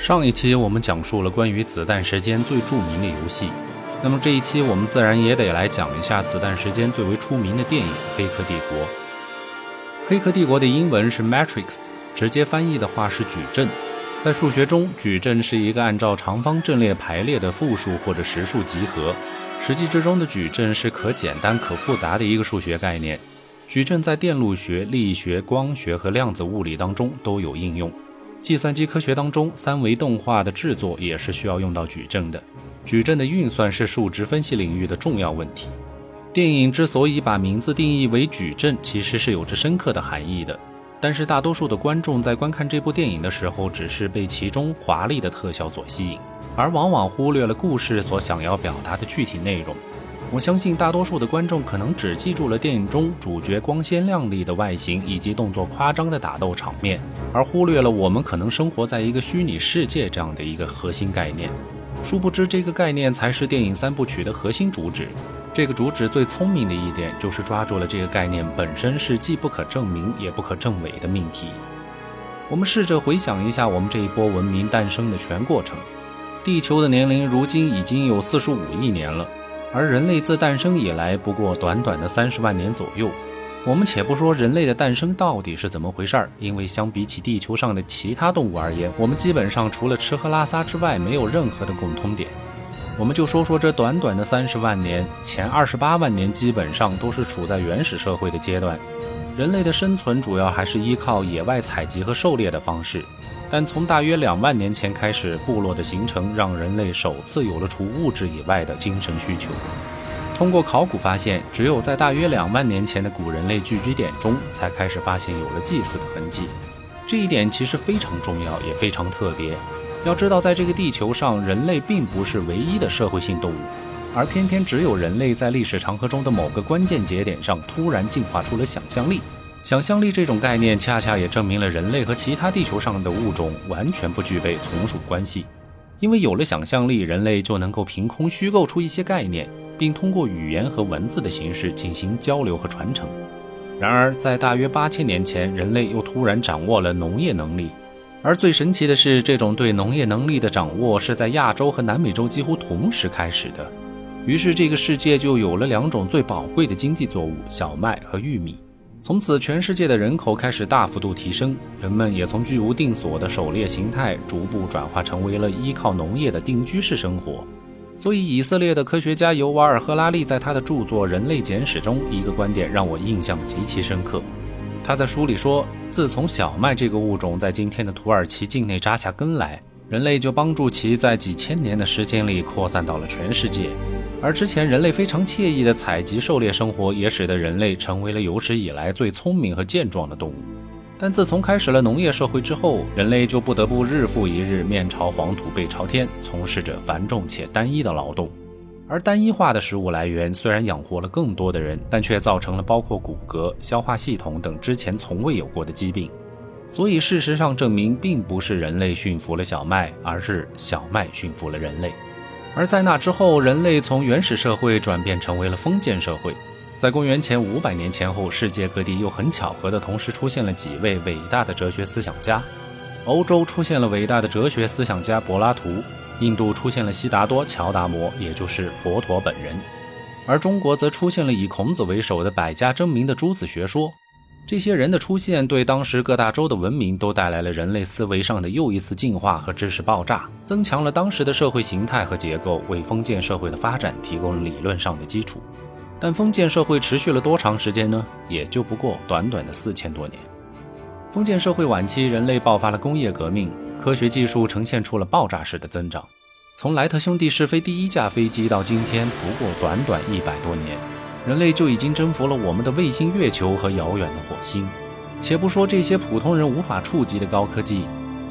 上一期我们讲述了关于子弹时间最著名的游戏，那么这一期我们自然也得来讲一下子弹时间最为出名的电影《黑客帝国》。《黑客帝国》的英文是 Matrix，直接翻译的话是矩阵。在数学中，矩阵是一个按照长方阵列排列的复数或者实数集合。实际之中的矩阵是可简单可复杂的一个数学概念。矩阵在电路学、力学、光学和量子物理当中都有应用。计算机科学当中，三维动画的制作也是需要用到矩阵的。矩阵的运算是数值分析领域的重要问题。电影之所以把名字定义为矩阵，其实是有着深刻的含义的。但是大多数的观众在观看这部电影的时候，只是被其中华丽的特效所吸引，而往往忽略了故事所想要表达的具体内容。我相信大多数的观众可能只记住了电影中主角光鲜亮丽的外形以及动作夸张的打斗场面，而忽略了我们可能生活在一个虚拟世界这样的一个核心概念。殊不知，这个概念才是电影三部曲的核心主旨。这个主旨最聪明的一点，就是抓住了这个概念本身是既不可证明也不可证伪的命题。我们试着回想一下我们这一波文明诞生的全过程。地球的年龄如今已经有四十五亿年了。而人类自诞生以来，不过短短的三十万年左右。我们且不说人类的诞生到底是怎么回事儿，因为相比起地球上的其他动物而言，我们基本上除了吃喝拉撒之外，没有任何的共通点。我们就说说这短短的三十万年，前二十八万年基本上都是处在原始社会的阶段，人类的生存主要还是依靠野外采集和狩猎的方式。但从大约两万年前开始，部落的形成让人类首次有了除物质以外的精神需求。通过考古发现，只有在大约两万年前的古人类聚居点中，才开始发现有了祭祀的痕迹。这一点其实非常重要，也非常特别。要知道，在这个地球上，人类并不是唯一的社会性动物，而偏偏只有人类在历史长河中的某个关键节点上，突然进化出了想象力。想象力这种概念，恰恰也证明了人类和其他地球上的物种完全不具备从属关系。因为有了想象力，人类就能够凭空虚构出一些概念，并通过语言和文字的形式进行交流和传承。然而，在大约八千年前，人类又突然掌握了农业能力。而最神奇的是，这种对农业能力的掌握是在亚洲和南美洲几乎同时开始的。于是，这个世界就有了两种最宝贵的经济作物——小麦和玉米。从此，全世界的人口开始大幅度提升，人们也从居无定所的狩猎形态逐步转化成为了依靠农业的定居式生活。所以，以色列的科学家尤瓦尔·赫拉利在他的著作《人类简史》中，一个观点让我印象极其深刻。他在书里说，自从小麦这个物种在今天的土耳其境内扎下根来，人类就帮助其在几千年的时间里扩散到了全世界。而之前人类非常惬意的采集狩猎生活，也使得人类成为了有史以来最聪明和健壮的动物。但自从开始了农业社会之后，人类就不得不日复一日面朝黄土背朝天，从事着繁重且单一的劳动。而单一化的食物来源虽然养活了更多的人，但却造成了包括骨骼、消化系统等之前从未有过的疾病。所以事实上证明，并不是人类驯服了小麦，而是小麦驯服了人类。而在那之后，人类从原始社会转变成为了封建社会。在公元前五百年前后，世界各地又很巧合的同时出现了几位伟大的哲学思想家：欧洲出现了伟大的哲学思想家柏拉图，印度出现了悉达多·乔达摩，也就是佛陀本人，而中国则出现了以孔子为首的百家争鸣的诸子学说。这些人的出现，对当时各大洲的文明都带来了人类思维上的又一次进化和知识爆炸，增强了当时的社会形态和结构，为封建社会的发展提供了理论上的基础。但封建社会持续了多长时间呢？也就不过短短的四千多年。封建社会晚期，人类爆发了工业革命，科学技术呈现出了爆炸式的增长。从莱特兄弟试飞第一架飞机到今天，不过短短一百多年。人类就已经征服了我们的卫星月球和遥远的火星，且不说这些普通人无法触及的高科技，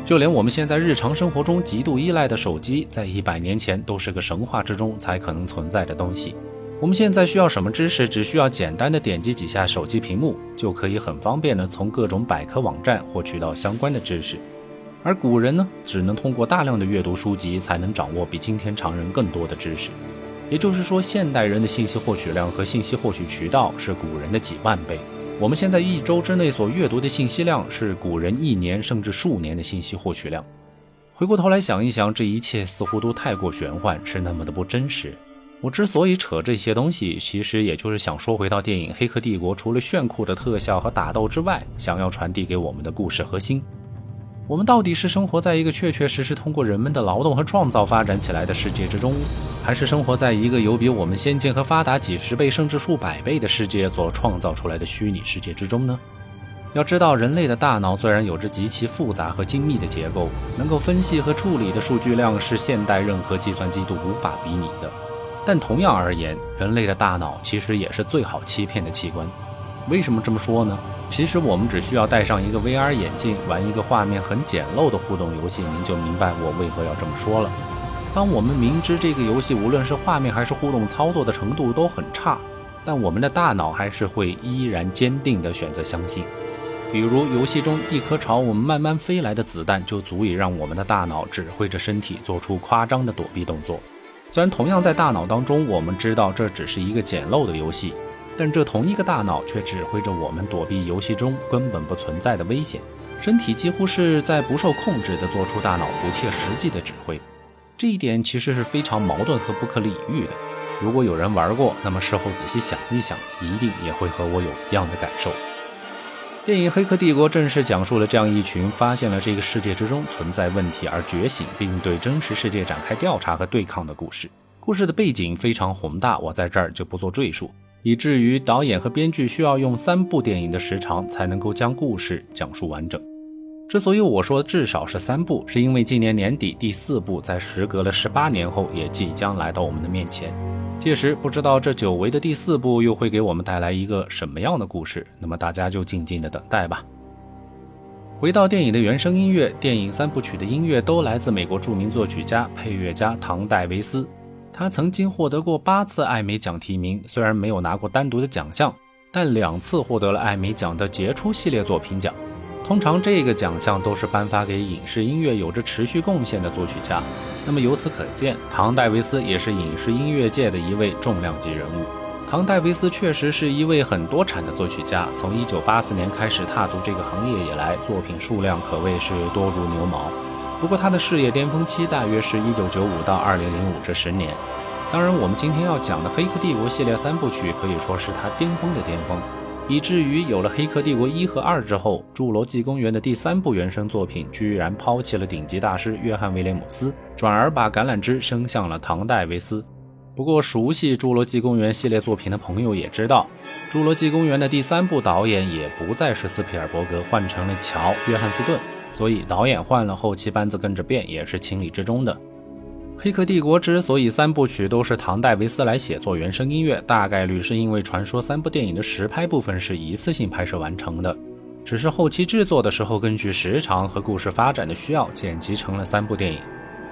就连我们现在日常生活中极度依赖的手机，在一百年前都是个神话之中才可能存在的东西。我们现在需要什么知识，只需要简单的点击几下手机屏幕，就可以很方便的从各种百科网站获取到相关的知识。而古人呢，只能通过大量的阅读书籍，才能掌握比今天常人更多的知识。也就是说，现代人的信息获取量和信息获取渠道是古人的几万倍。我们现在一周之内所阅读的信息量是古人一年甚至数年的信息获取量。回过头来想一想，这一切似乎都太过玄幻，是那么的不真实。我之所以扯这些东西，其实也就是想说回到电影《黑客帝国》，除了炫酷的特效和打斗之外，想要传递给我们的故事核心。我们到底是生活在一个确确实实通过人们的劳动和创造发展起来的世界之中，还是生活在一个有比我们先进和发达几十倍甚至数百倍的世界所创造出来的虚拟世界之中呢？要知道，人类的大脑虽然有着极其复杂和精密的结构，能够分析和处理的数据量是现代任何计算机都无法比拟的。但同样而言，人类的大脑其实也是最好欺骗的器官。为什么这么说呢？其实我们只需要戴上一个 VR 眼镜，玩一个画面很简陋的互动游戏，您就明白我为何要这么说了。当我们明知这个游戏无论是画面还是互动操作的程度都很差，但我们的大脑还是会依然坚定地选择相信。比如游戏中一颗朝我们慢慢飞来的子弹，就足以让我们的大脑指挥着身体做出夸张的躲避动作。虽然同样在大脑当中，我们知道这只是一个简陋的游戏，但这同一个大脑却指挥着我们躲避游戏中根本不存在的危险。身体几乎是在不受控制地做出大脑不切实际的指挥。这一点其实是非常矛盾和不可理喻的。如果有人玩过，那么事后仔细想一想，一定也会和我有一样的感受。电影《黑客帝国》正是讲述了这样一群发现了这个世界之中存在问题而觉醒，并对真实世界展开调查和对抗的故事。故事的背景非常宏大，我在这儿就不做赘述，以至于导演和编剧需要用三部电影的时长才能够将故事讲述完整。之所以我说至少是三部，是因为今年年底第四部在时隔了十八年后也即将来到我们的面前。届时，不知道这久违的第四部又会给我们带来一个什么样的故事？那么大家就静静的等待吧。回到电影的原声音乐，电影三部曲的音乐都来自美国著名作曲家、配乐家唐·戴维斯。他曾经获得过八次艾美奖提名，虽然没有拿过单独的奖项，但两次获得了艾美奖的杰出系列作品奖。通常这个奖项都是颁发给影视音乐有着持续贡献的作曲家。那么由此可见，唐·戴维斯也是影视音乐界的一位重量级人物。唐·戴维斯确实是一位很多产的作曲家。从1984年开始踏足这个行业以来，作品数量可谓是多如牛毛。不过他的事业巅峰期大约是一九九五到二零零五这十年。当然，我们今天要讲的《黑客帝国》系列三部曲可以说是他巅峰的巅峰。以至于有了《黑客帝国》一和二之后，《侏罗纪公园》的第三部原声作品居然抛弃了顶级大师约翰·威廉姆斯，转而把橄榄枝伸向了唐·戴维斯。不过，熟悉《侏罗纪公园》系列作品的朋友也知道，《侏罗纪公园》的第三部导演也不再是斯皮尔伯格，换成了乔·约翰斯顿，所以导演换了，后期班子跟着变也是情理之中的。《黑客帝国》之所以三部曲都是唐·戴维斯来写作原声音乐，大概率是因为传说三部电影的实拍部分是一次性拍摄完成的，只是后期制作的时候根据时长和故事发展的需要剪辑成了三部电影。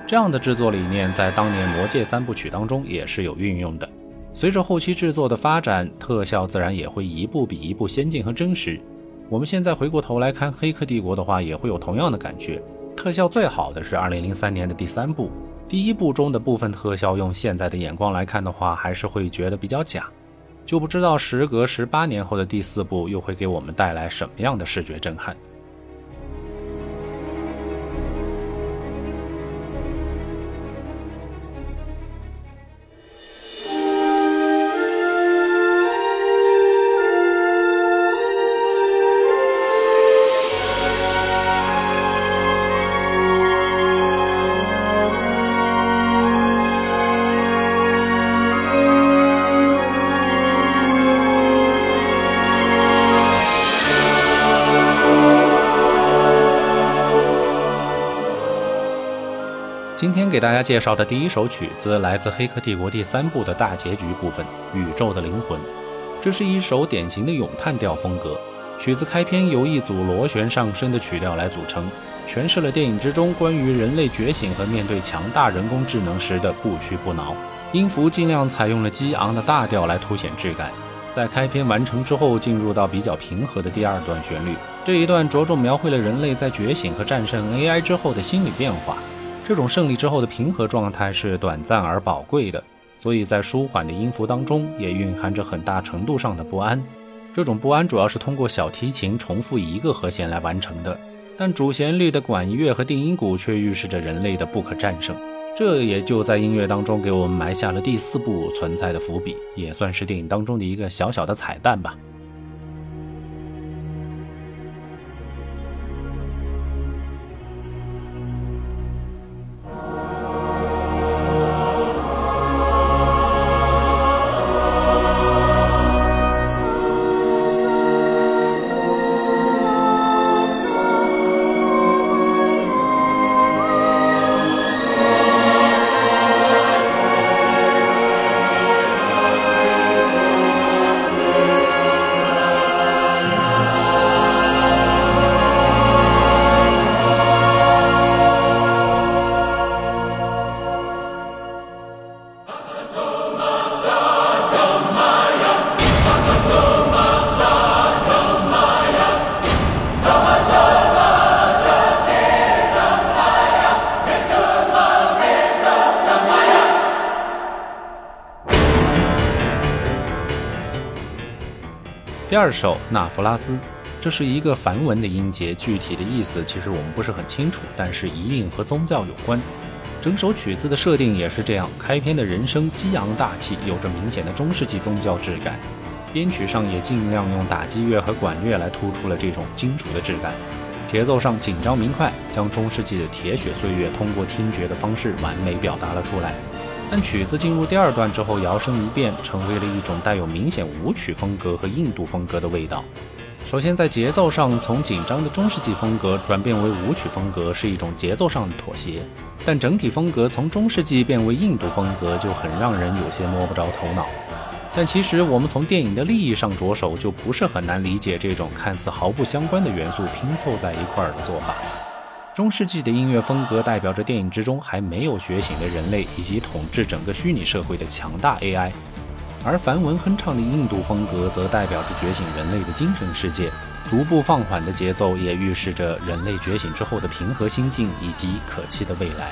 这样的制作理念在当年《魔戒》三部曲当中也是有运用的。随着后期制作的发展，特效自然也会一部比一部先进和真实。我们现在回过头来看《黑客帝国》的话，也会有同样的感觉。特效最好的是2003年的第三部。第一部中的部分特效，用现在的眼光来看的话，还是会觉得比较假。就不知道时隔十八年后的第四部，又会给我们带来什么样的视觉震撼。给大家介绍的第一首曲子来自《黑客帝国》第三部的大结局部分《宇宙的灵魂》。这是一首典型的咏叹调风格。曲子开篇由一组螺旋上升的曲调来组成，诠释了电影之中关于人类觉醒和面对强大人工智能时的不屈不挠。音符尽量采用了激昂的大调来凸显质感。在开篇完成之后，进入到比较平和的第二段旋律。这一段着重描绘了人类在觉醒和战胜 AI 之后的心理变化。这种胜利之后的平和状态是短暂而宝贵的，所以在舒缓的音符当中也蕴含着很大程度上的不安。这种不安主要是通过小提琴重复一个和弦来完成的。但主旋律的管乐和定音鼓却预示着人类的不可战胜。这也就在音乐当中给我们埋下了第四部存在的伏笔，也算是电影当中的一个小小的彩蛋吧。第二首《纳弗拉斯》，这是一个梵文的音节，具体的意思其实我们不是很清楚，但是一定和宗教有关。整首曲子的设定也是这样，开篇的人声激昂大气，有着明显的中世纪宗教质感。编曲上也尽量用打击乐和管乐来突出了这种金属的质感。节奏上紧张明快，将中世纪的铁血岁月通过听觉的方式完美表达了出来。但曲子进入第二段之后，摇身一变，成为了一种带有明显舞曲风格和印度风格的味道。首先，在节奏上，从紧张的中世纪风格转变为舞曲风格，是一种节奏上的妥协；但整体风格从中世纪变为印度风格，就很让人有些摸不着头脑。但其实，我们从电影的利益上着手，就不是很难理解这种看似毫不相关的元素拼凑在一块儿的做法。中世纪的音乐风格代表着电影之中还没有觉醒的人类以及统治整个虚拟社会的强大 AI，而梵文哼唱的印度风格则代表着觉醒人类的精神世界。逐步放缓的节奏也预示着人类觉醒之后的平和心境以及可期的未来。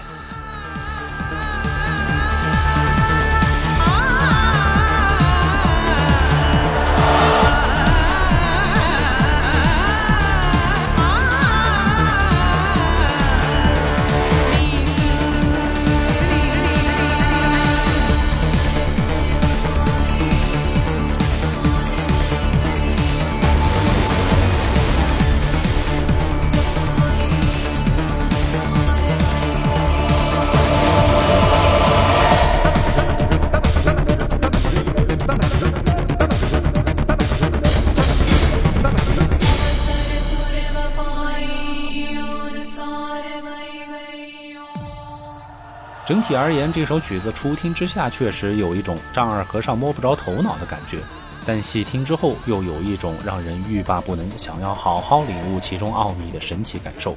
整体而言，这首曲子初听之下确实有一种丈二和尚摸不着头脑的感觉，但细听之后又有一种让人欲罢不能、想要好好领悟其中奥秘的神奇感受。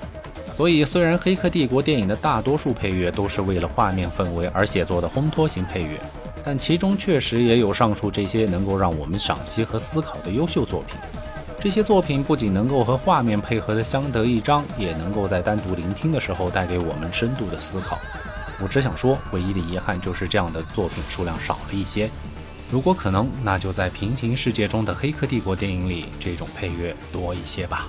所以，虽然《黑客帝国》电影的大多数配乐都是为了画面氛围而写作的烘托型配乐，但其中确实也有上述这些能够让我们赏析和思考的优秀作品。这些作品不仅能够和画面配合的相得益彰，也能够在单独聆听的时候带给我们深度的思考。我只想说，唯一的遗憾就是这样的作品数量少了一些。如果可能，那就在平行世界中的《黑客帝国》电影里，这种配乐多一些吧。